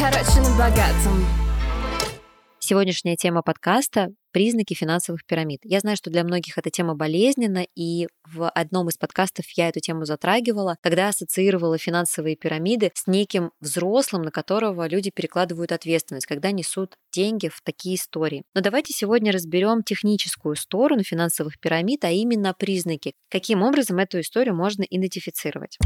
Короче, на богатом. Сегодняшняя тема подкаста – признаки финансовых пирамид. Я знаю, что для многих эта тема болезненна, и в одном из подкастов я эту тему затрагивала, когда ассоциировала финансовые пирамиды с неким взрослым, на которого люди перекладывают ответственность, когда несут деньги в такие истории. Но давайте сегодня разберем техническую сторону финансовых пирамид, а именно признаки, каким образом эту историю можно идентифицировать.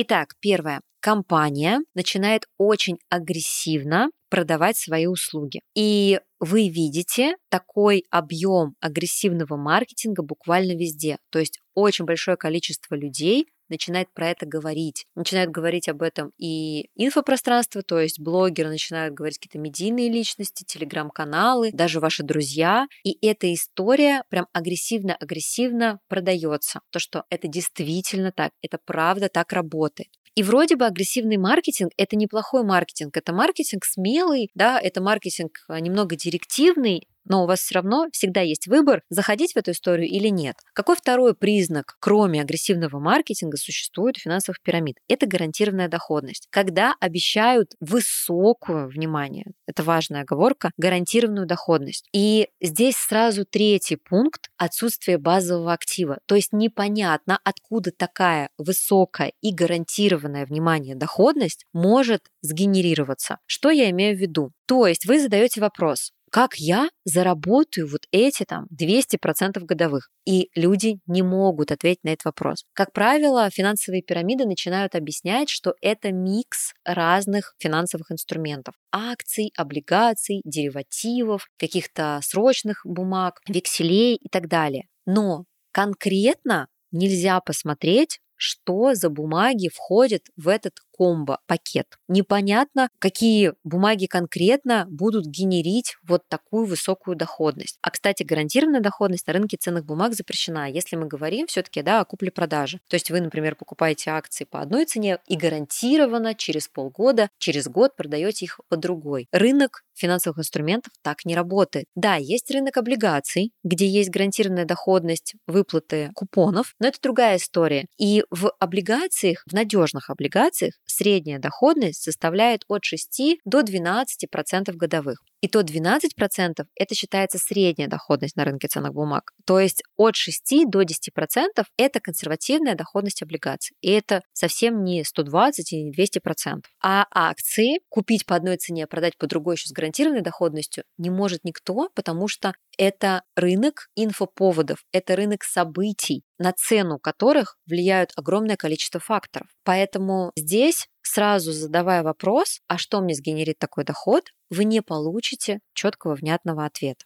Итак, первое. Компания начинает очень агрессивно продавать свои услуги. И вы видите такой объем агрессивного маркетинга буквально везде. То есть очень большое количество людей начинает про это говорить. Начинают говорить об этом и инфопространство, то есть блогеры начинают говорить какие-то медийные личности, телеграм-каналы, даже ваши друзья. И эта история прям агрессивно-агрессивно продается. То, что это действительно так, это правда так работает. И вроде бы агрессивный маркетинг – это неплохой маркетинг, это маркетинг смелый, да, это маркетинг а, немного директивный, но у вас все равно всегда есть выбор, заходить в эту историю или нет. Какой второй признак, кроме агрессивного маркетинга, существует у финансовых пирамид? Это гарантированная доходность. Когда обещают высокую, внимание, это важная оговорка, гарантированную доходность. И здесь сразу третий пункт – отсутствие базового актива. То есть непонятно, откуда такая высокая и гарантированная, внимание, доходность может сгенерироваться. Что я имею в виду? То есть вы задаете вопрос, как я заработаю вот эти там 200% годовых? И люди не могут ответить на этот вопрос. Как правило, финансовые пирамиды начинают объяснять, что это микс разных финансовых инструментов. Акций, облигаций, деривативов, каких-то срочных бумаг, векселей и так далее. Но конкретно нельзя посмотреть, что за бумаги входят в этот комбо-пакет. Непонятно, какие бумаги конкретно будут генерить вот такую высокую доходность. А, кстати, гарантированная доходность на рынке ценных бумаг запрещена, если мы говорим все-таки да, о купле-продаже. То есть вы, например, покупаете акции по одной цене и гарантированно через полгода, через год продаете их по другой. Рынок финансовых инструментов так не работает. Да, есть рынок облигаций, где есть гарантированная доходность выплаты купонов, но это другая история. И в облигациях, в надежных облигациях средняя доходность составляет от 6 до 12% годовых. И то 12% это считается средняя доходность на рынке ценных бумаг. То есть от 6 до 10% это консервативная доходность облигаций. И это совсем не 120 и не 200%. А акции купить по одной цене, а продать по другой еще с гарантированной доходностью не может никто, потому что это рынок инфоповодов, это рынок событий, на цену которых влияют огромное количество факторов. Поэтому здесь сразу задавая вопрос, а что мне сгенерит такой доход, вы не получите четкого внятного ответа.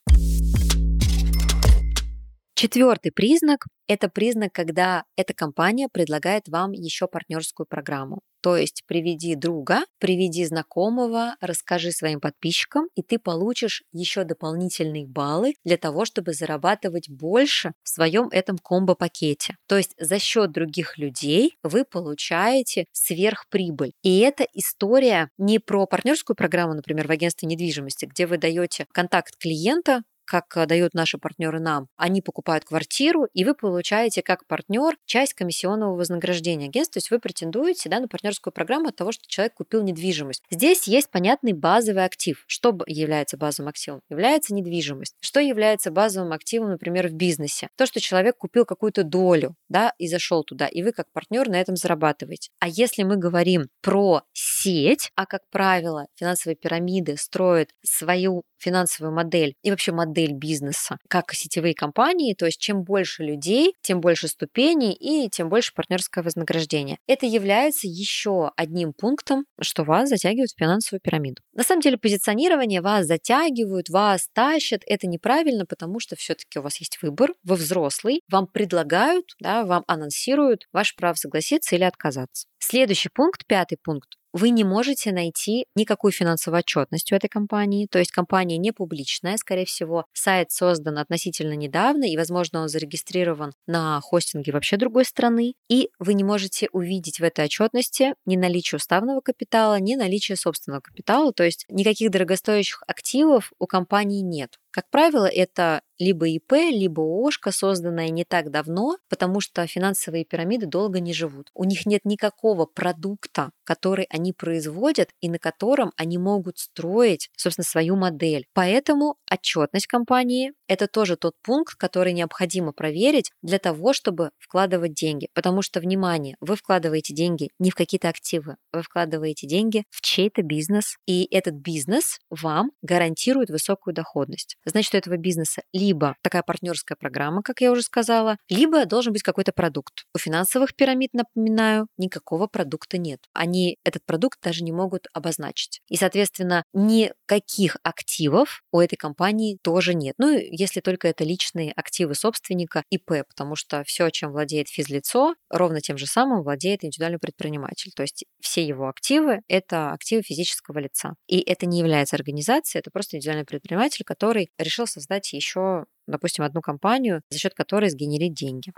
Четвертый признак – это признак, когда эта компания предлагает вам еще партнерскую программу. То есть приведи друга, приведи знакомого, расскажи своим подписчикам, и ты получишь еще дополнительные баллы для того, чтобы зарабатывать больше в своем этом комбо-пакете. То есть за счет других людей вы получаете сверхприбыль. И эта история не про партнерскую программу, например, в агентстве недвижимости, где вы даете контакт клиента, как э, дают наши партнеры нам. Они покупают квартиру, и вы получаете как партнер часть комиссионного вознаграждения агентства. То есть вы претендуете да, на партнерскую программу от того, что человек купил недвижимость. Здесь есть понятный базовый актив. Что является базовым активом? Является недвижимость. Что является базовым активом, например, в бизнесе? То, что человек купил какую-то долю да, и зашел туда, и вы как партнер на этом зарабатываете. А если мы говорим про сеть, а как правило финансовые пирамиды строят свою финансовую модель и вообще модель модель бизнеса, как сетевые компании, то есть чем больше людей, тем больше ступеней и тем больше партнерское вознаграждение. Это является еще одним пунктом, что вас затягивает в финансовую пирамиду. На самом деле позиционирование вас затягивают, вас тащат, это неправильно, потому что все-таки у вас есть выбор, вы взрослый, вам предлагают, да, вам анонсируют ваше право согласиться или отказаться. Следующий пункт, пятый пункт. Вы не можете найти никакую финансовую отчетность у этой компании, то есть компания не публичная, скорее всего, сайт создан относительно недавно, и, возможно, он зарегистрирован на хостинге вообще другой страны, и вы не можете увидеть в этой отчетности ни наличие уставного капитала, ни наличие собственного капитала, то есть никаких дорогостоящих активов у компании нет. Как правило, это либо ИП, либо ООшка, созданная не так давно, потому что финансовые пирамиды долго не живут. У них нет никакого продукта, который они производят и на котором они могут строить, собственно, свою модель. Поэтому отчетность компании – это тоже тот пункт, который необходимо проверить для того, чтобы вкладывать деньги. Потому что, внимание, вы вкладываете деньги не в какие-то активы, вы вкладываете деньги в чей-то бизнес, и этот бизнес вам гарантирует высокую доходность значит, у этого бизнеса либо такая партнерская программа, как я уже сказала, либо должен быть какой-то продукт. У финансовых пирамид, напоминаю, никакого продукта нет. Они этот продукт даже не могут обозначить. И, соответственно, никаких активов у этой компании тоже нет. Ну, если только это личные активы собственника ИП, потому что все, чем владеет физлицо, ровно тем же самым владеет индивидуальный предприниматель. То есть все его активы – это активы физического лица. И это не является организацией, это просто индивидуальный предприниматель, который решил создать еще, допустим, одну компанию, за счет которой сгенерить деньги.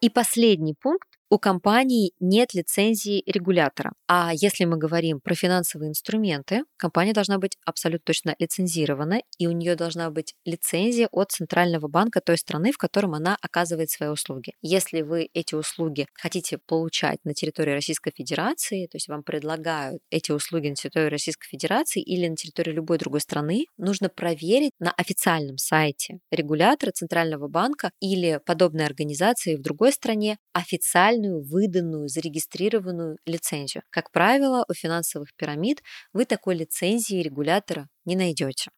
И последний пункт у компании нет лицензии регулятора. А если мы говорим про финансовые инструменты, компания должна быть абсолютно точно лицензирована, и у нее должна быть лицензия от Центрального банка той страны, в котором она оказывает свои услуги. Если вы эти услуги хотите получать на территории Российской Федерации, то есть вам предлагают эти услуги на территории Российской Федерации или на территории любой другой страны, нужно проверить на официальном сайте регулятора Центрального банка или подобной организации в другой стране официально официальную, выданную, зарегистрированную лицензию. Как правило, у финансовых пирамид вы такой лицензии регулятора не найдете.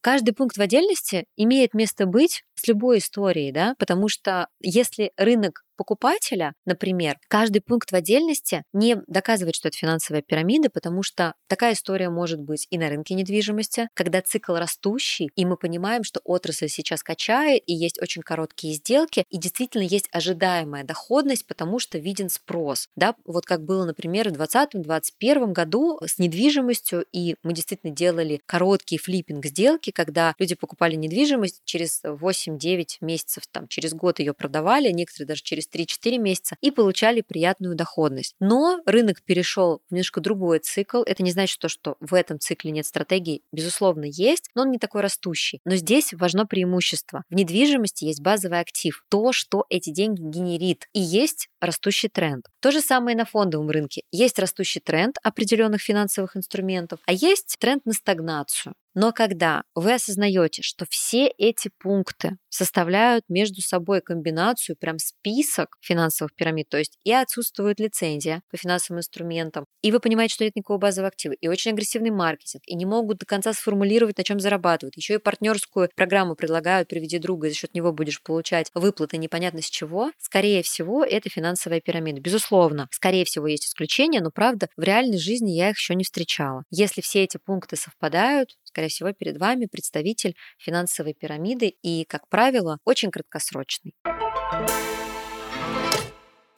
Каждый пункт в отдельности имеет место быть с любой историей, да, потому что если рынок покупателя, например, каждый пункт в отдельности не доказывает, что это финансовая пирамида, потому что такая история может быть и на рынке недвижимости, когда цикл растущий, и мы понимаем, что отрасль сейчас качает, и есть очень короткие сделки, и действительно есть ожидаемая доходность, потому что виден спрос. Да? Вот как было, например, в 2020-2021 году с недвижимостью, и мы действительно делали короткие флиппинг сделки, когда люди покупали недвижимость через 8-9 месяцев, там, через год ее продавали, некоторые даже через через 3-4 месяца и получали приятную доходность. Но рынок перешел в немножко другой цикл. Это не значит, то, что в этом цикле нет стратегии. Безусловно, есть, но он не такой растущий. Но здесь важно преимущество. В недвижимости есть базовый актив. То, что эти деньги генерит. И есть растущий тренд. То же самое на фондовом рынке. Есть растущий тренд определенных финансовых инструментов, а есть тренд на стагнацию. Но когда вы осознаете, что все эти пункты составляют между собой комбинацию, прям список финансовых пирамид, то есть и отсутствует лицензия по финансовым инструментам, и вы понимаете, что нет никакого базового актива, и очень агрессивный маркетинг, и не могут до конца сформулировать, на чем зарабатывают, еще и партнерскую программу предлагают, приведи друга, и за счет него будешь получать выплаты непонятно с чего, скорее всего, это финансовая пирамида. Безусловно, скорее всего, есть исключения, но правда, в реальной жизни я их еще не встречала. Если все эти пункты совпадают, скорее всего, перед вами представитель финансовой пирамиды и, как правило, очень краткосрочный.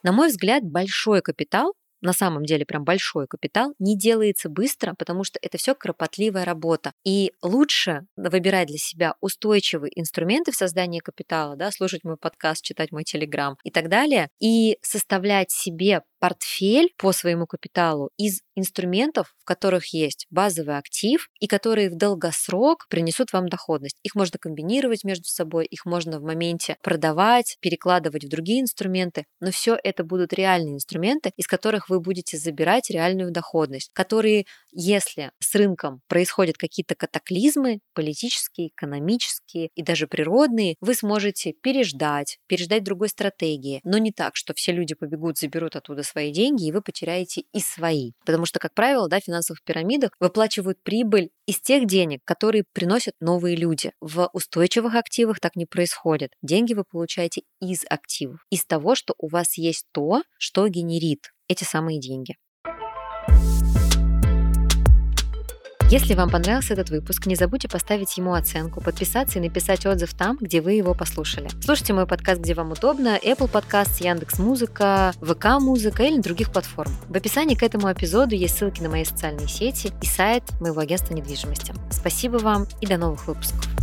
На мой взгляд, большой капитал на самом деле прям большой капитал, не делается быстро, потому что это все кропотливая работа. И лучше выбирать для себя устойчивые инструменты в создании капитала, да, слушать мой подкаст, читать мой телеграм и так далее, и составлять себе портфель по своему капиталу из инструментов, в которых есть базовый актив и которые в долгосрок принесут вам доходность. Их можно комбинировать между собой, их можно в моменте продавать, перекладывать в другие инструменты, но все это будут реальные инструменты, из которых которых вы будете забирать реальную доходность, которые, если с рынком происходят какие-то катаклизмы, политические, экономические и даже природные, вы сможете переждать, переждать другой стратегии, но не так, что все люди побегут, заберут оттуда свои деньги, и вы потеряете и свои. Потому что, как правило, да, в финансовых пирамидах выплачивают прибыль из тех денег, которые приносят новые люди. В устойчивых активах так не происходит. Деньги вы получаете из активов, из того, что у вас есть то, что генерит эти самые деньги. Если вам понравился этот выпуск, не забудьте поставить ему оценку, подписаться и написать отзыв там, где вы его послушали. Слушайте мой подкаст, где вам удобно, Apple Podcast, Яндекс Музыка, ВК Музыка или на других платформ. В описании к этому эпизоду есть ссылки на мои социальные сети и сайт моего агентства недвижимости. Спасибо вам и до новых выпусков.